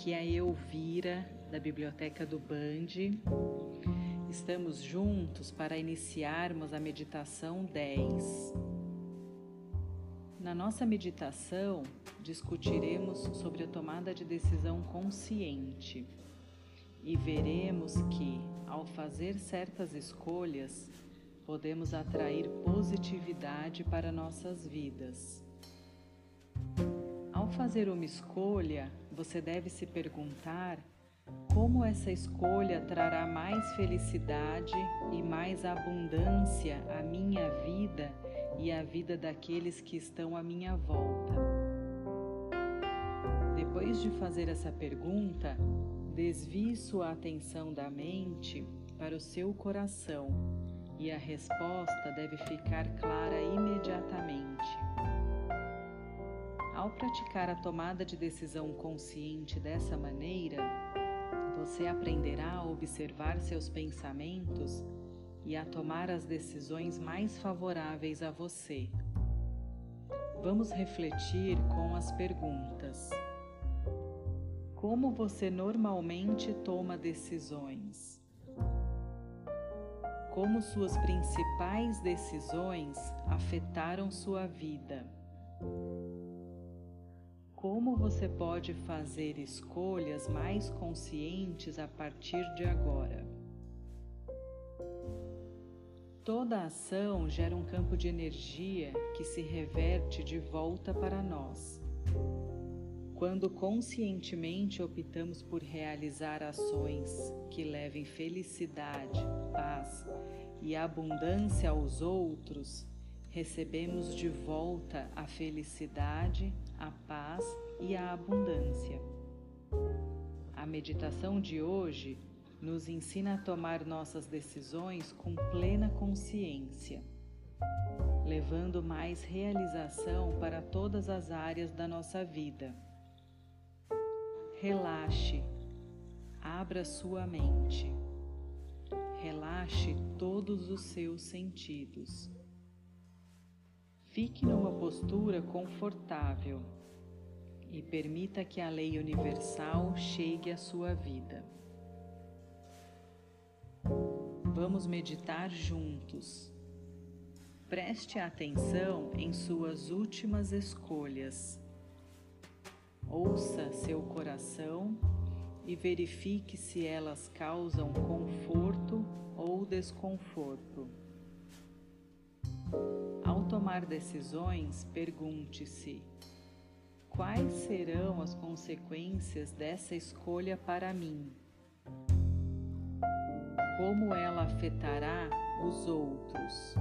Aqui é a Elvira, da Biblioteca do Band. Estamos juntos para iniciarmos a meditação 10. Na nossa meditação, discutiremos sobre a tomada de decisão consciente e veremos que, ao fazer certas escolhas, podemos atrair positividade para nossas vidas. Ao fazer uma escolha, você deve se perguntar como essa escolha trará mais felicidade e mais abundância à minha vida e à vida daqueles que estão à minha volta. Depois de fazer essa pergunta, desvie sua atenção da mente para o seu coração e a resposta deve ficar clara imediatamente. Ao praticar a tomada de decisão consciente dessa maneira, você aprenderá a observar seus pensamentos e a tomar as decisões mais favoráveis a você. Vamos refletir com as perguntas. Como você normalmente toma decisões? Como suas principais decisões afetaram sua vida? Como você pode fazer escolhas mais conscientes a partir de agora. Toda ação gera um campo de energia que se reverte de volta para nós. Quando conscientemente optamos por realizar ações que levem felicidade, paz e abundância aos outros, recebemos de volta a felicidade, a paz e a abundância. A meditação de hoje nos ensina a tomar nossas decisões com plena consciência, levando mais realização para todas as áreas da nossa vida. Relaxe, abra sua mente, relaxe todos os seus sentidos. Fique numa postura confortável e permita que a lei universal chegue à sua vida. Vamos meditar juntos. Preste atenção em suas últimas escolhas. Ouça seu coração e verifique se elas causam conforto ou desconforto. Tomar decisões, pergunte-se: quais serão as consequências dessa escolha para mim? Como ela afetará os outros?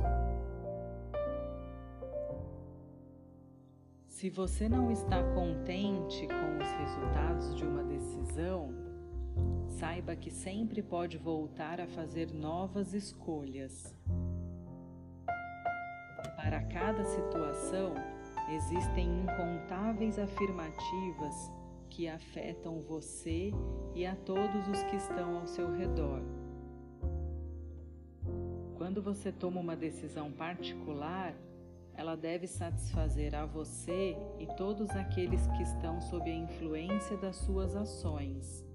Se você não está contente com os resultados de uma decisão, saiba que sempre pode voltar a fazer novas escolhas. Para cada situação, existem incontáveis afirmativas que afetam você e a todos os que estão ao seu redor. Quando você toma uma decisão particular, ela deve satisfazer a você e todos aqueles que estão sob a influência das suas ações,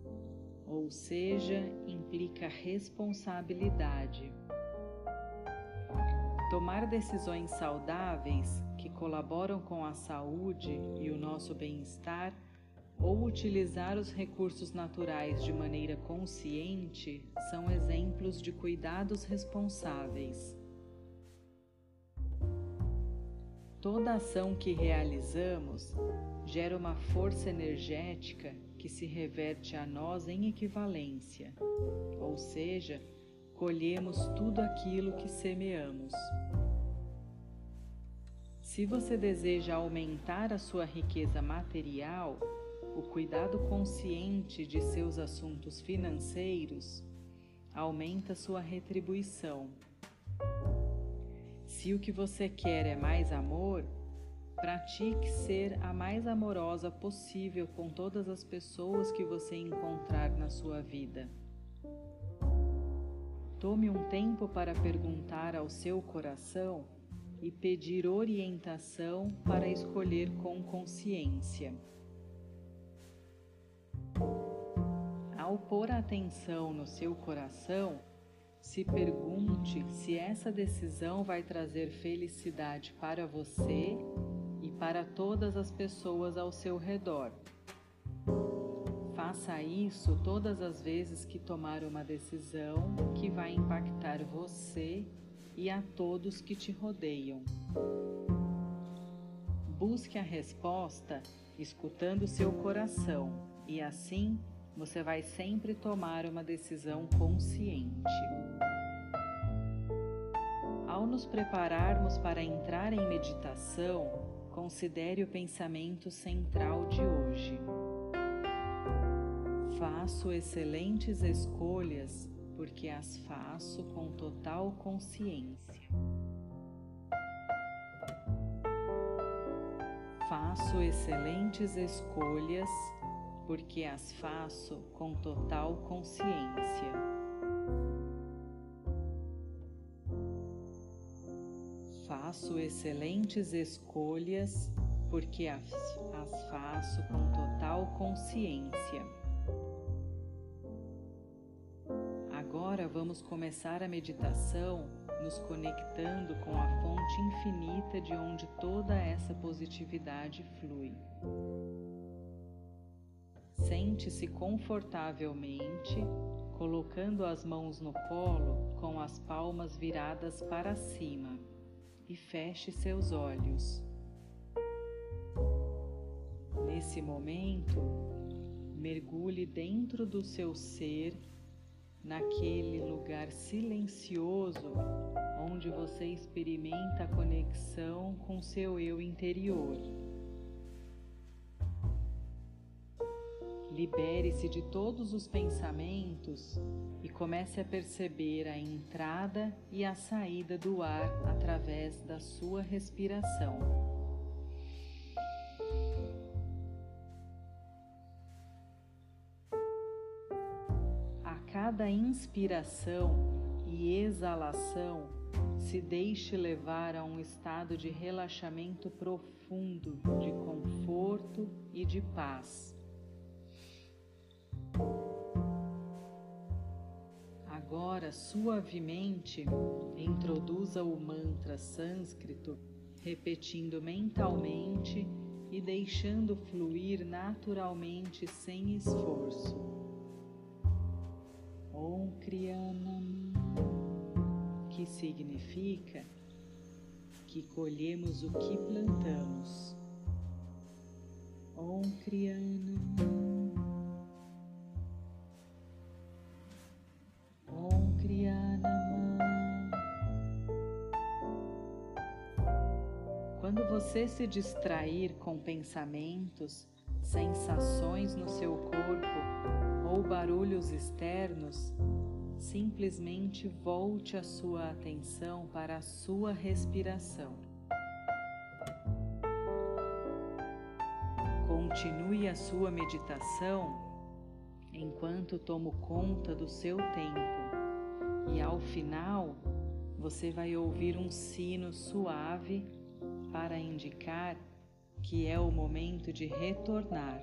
ou seja, implica responsabilidade. Tomar decisões saudáveis que colaboram com a saúde e o nosso bem-estar ou utilizar os recursos naturais de maneira consciente são exemplos de cuidados responsáveis. Toda ação que realizamos gera uma força energética que se reverte a nós em equivalência, ou seja, colhemos tudo aquilo que semeamos. Se você deseja aumentar a sua riqueza material, o cuidado consciente de seus assuntos financeiros aumenta sua retribuição. Se o que você quer é mais amor, pratique ser a mais amorosa possível com todas as pessoas que você encontrar na sua vida. Tome um tempo para perguntar ao seu coração e pedir orientação para escolher com consciência. Ao pôr atenção no seu coração, se pergunte se essa decisão vai trazer felicidade para você e para todas as pessoas ao seu redor. Faça isso todas as vezes que tomar uma decisão que vai impactar você e a todos que te rodeiam. Busque a resposta escutando seu coração e assim você vai sempre tomar uma decisão consciente. Ao nos prepararmos para entrar em meditação, considere o pensamento central de hoje. Faço excelentes escolhas porque as faço com total consciência. Faço excelentes escolhas porque as faço com total consciência. Faço excelentes escolhas porque as, as faço com total consciência. Agora vamos começar a meditação nos conectando com a fonte infinita de onde toda essa positividade flui. Sente-se confortavelmente, colocando as mãos no colo com as palmas viradas para cima e feche seus olhos. Nesse momento, mergulhe dentro do seu ser, naquele lugar silencioso onde você experimenta a conexão com seu eu interior. Libere-se de todos os pensamentos e comece a perceber a entrada e a saída do ar através da sua respiração. Cada inspiração e exalação, se deixe levar a um estado de relaxamento profundo, de conforto e de paz. Agora, suavemente, introduza o mantra sânscrito, repetindo mentalmente e deixando fluir naturalmente sem esforço. Om Kriyanam, que significa que colhemos o que plantamos. Om Kriyanam. Quando você se distrair com pensamentos, sensações no seu corpo ou barulhos externos, simplesmente volte a sua atenção para a sua respiração. Continue a sua meditação enquanto tomo conta do seu tempo e ao final você vai ouvir um sino suave para indicar que é o momento de retornar.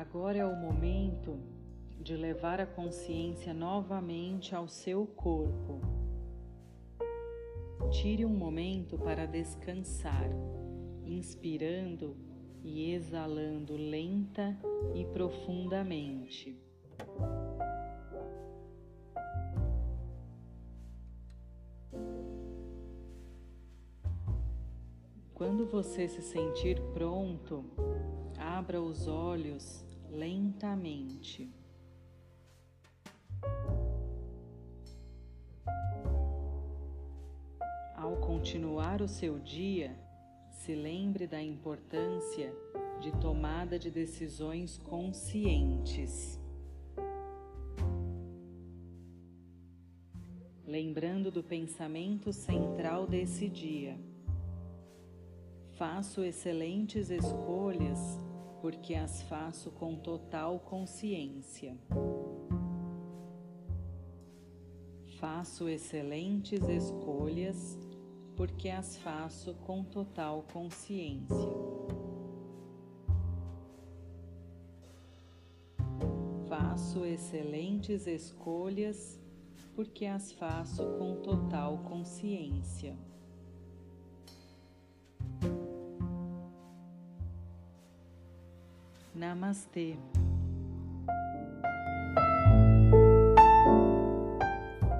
Agora é o momento de levar a consciência novamente ao seu corpo. Tire um momento para descansar, inspirando e exalando lenta e profundamente. Quando você se sentir pronto, abra os olhos lentamente. Ao continuar o seu dia, se lembre da importância de tomada de decisões conscientes. Lembrando do pensamento central desse dia. Faço excelentes escolhas porque as faço com total consciência. Faço excelentes escolhas porque as faço com total consciência. Faço excelentes escolhas porque as faço com total consciência. Namastê.